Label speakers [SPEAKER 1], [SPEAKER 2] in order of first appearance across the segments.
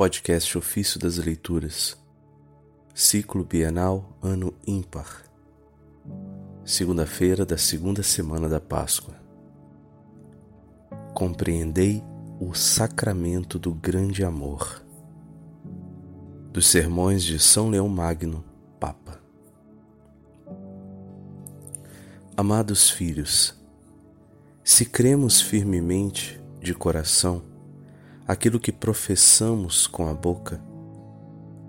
[SPEAKER 1] podcast Ofício das Leituras, ciclo bienal, ano ímpar, segunda-feira da segunda semana da Páscoa. Compreendei o sacramento do grande amor. Dos sermões de São Leão Magno, Papa. Amados filhos, se cremos firmemente de coração aquilo que professamos com a boca,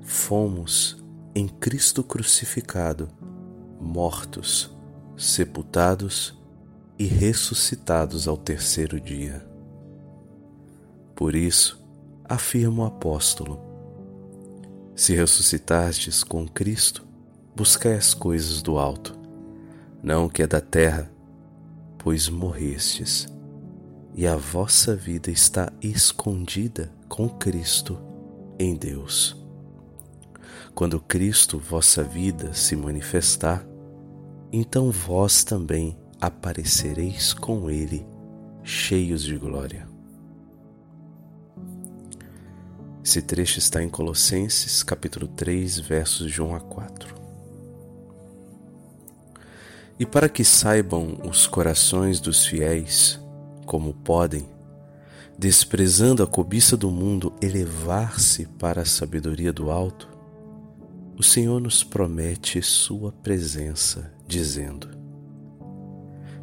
[SPEAKER 1] fomos em Cristo crucificado, mortos, sepultados e ressuscitados ao terceiro dia. Por isso, afirma o apóstolo: Se ressuscitastes com Cristo, buscai as coisas do alto, não o que é da terra, pois morrestes e a vossa vida está escondida com Cristo em Deus. Quando Cristo, vossa vida, se manifestar, então vós também aparecereis com Ele, cheios de glória. Esse trecho está em Colossenses, capítulo 3, versos de 1 a 4. E para que saibam os corações dos fiéis, como podem, desprezando a cobiça do mundo, elevar-se para a sabedoria do alto, o Senhor nos promete Sua presença, dizendo: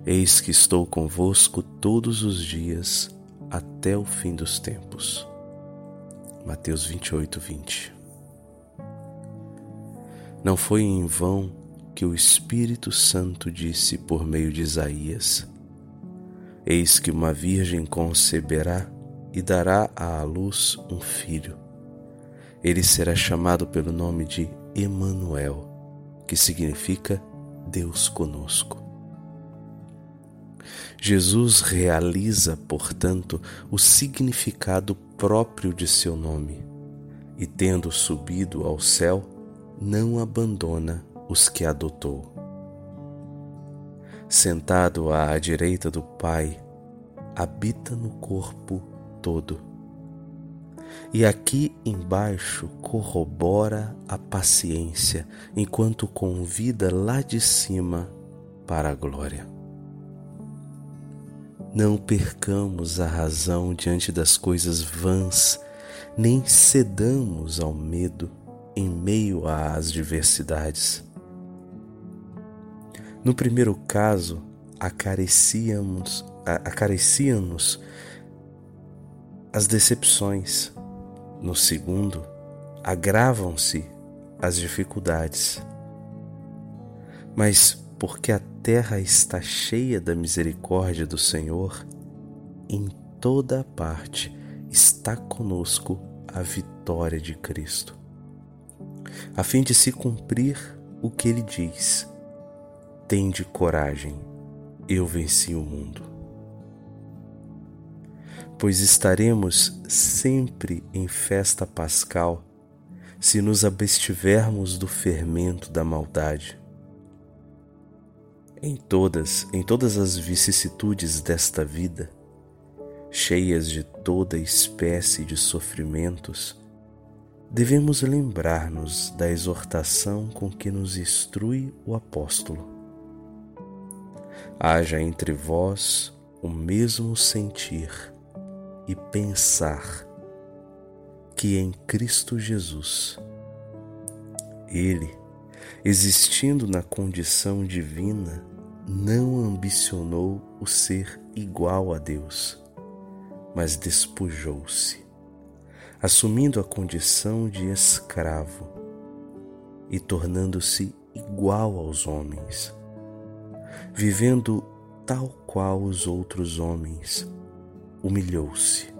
[SPEAKER 1] Eis que estou convosco todos os dias até o fim dos tempos. Mateus 28, 20. Não foi em vão que o Espírito Santo disse por meio de Isaías: Eis que uma virgem conceberá e dará à luz um filho. Ele será chamado pelo nome de Emanuel, que significa Deus conosco. Jesus realiza, portanto, o significado próprio de seu nome, e tendo subido ao céu, não abandona os que adotou sentado à direita do Pai, habita no corpo todo. E aqui embaixo corrobora a paciência, enquanto convida lá de cima para a glória. Não percamos a razão diante das coisas vãs, nem cedamos ao medo em meio às diversidades no primeiro caso, acariciamos, acariciam-nos as decepções. No segundo, agravam-se as dificuldades. Mas porque a terra está cheia da misericórdia do Senhor, em toda parte está conosco a vitória de Cristo, a fim de se cumprir o que ele diz Tende coragem, eu venci o mundo. Pois estaremos sempre em festa pascal se nos abstivermos do fermento da maldade. Em todas, em todas as vicissitudes desta vida, cheias de toda espécie de sofrimentos, devemos lembrar-nos da exortação com que nos instrui o apóstolo haja entre vós o mesmo sentir e pensar que em Cristo Jesus, Ele, existindo na condição divina, não ambicionou o ser igual a Deus, mas despojou-se, assumindo a condição de escravo e tornando-se igual aos homens vivendo tal qual os outros homens, humilhou-se,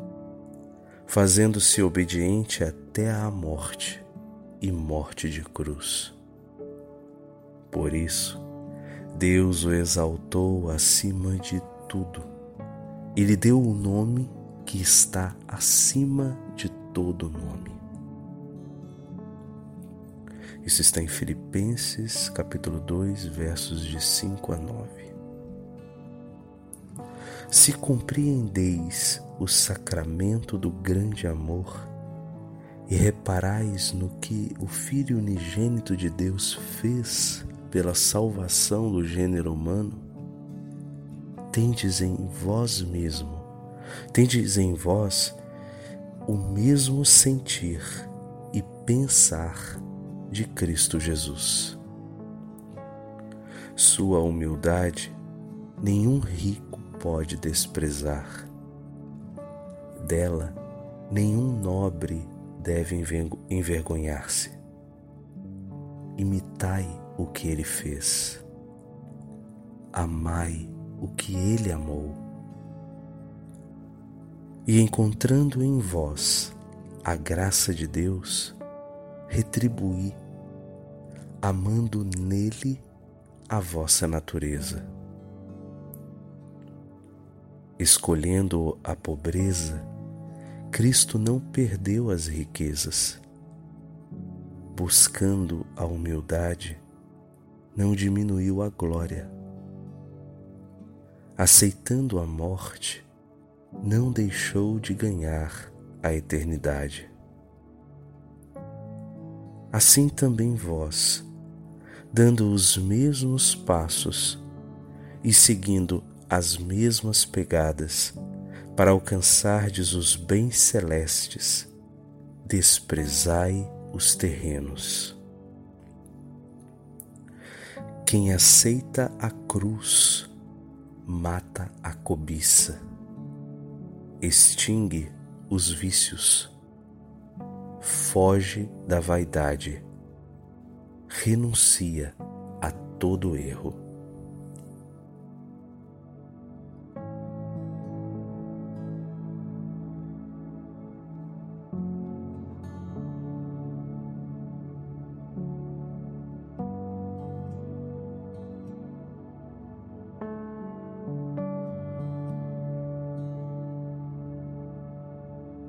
[SPEAKER 1] fazendo-se obediente até à morte e morte de cruz. Por isso, Deus o exaltou acima de tudo e lhe deu o nome que está acima de todo nome. Isso está em Filipenses, capítulo 2, versos de 5 a 9. Se compreendeis o sacramento do grande amor, e reparais no que o Filho unigênito de Deus fez pela salvação do gênero humano, tendes em vós mesmo, tendes em vós o mesmo sentir e pensar de Cristo Jesus. Sua humildade nenhum rico pode desprezar. Dela nenhum nobre deve envergonhar-se. Imitai o que ele fez. Amai o que ele amou. E encontrando em vós a graça de Deus, retribuí, amando nele a vossa natureza. Escolhendo a pobreza, Cristo não perdeu as riquezas. Buscando a humildade, não diminuiu a glória. Aceitando a morte, não deixou de ganhar a eternidade. Assim também vós, dando os mesmos passos e seguindo as mesmas pegadas, para alcançardes os bens celestes, desprezai os terrenos. Quem aceita a cruz mata a cobiça, extingue os vícios, foge da vaidade, renuncia a todo erro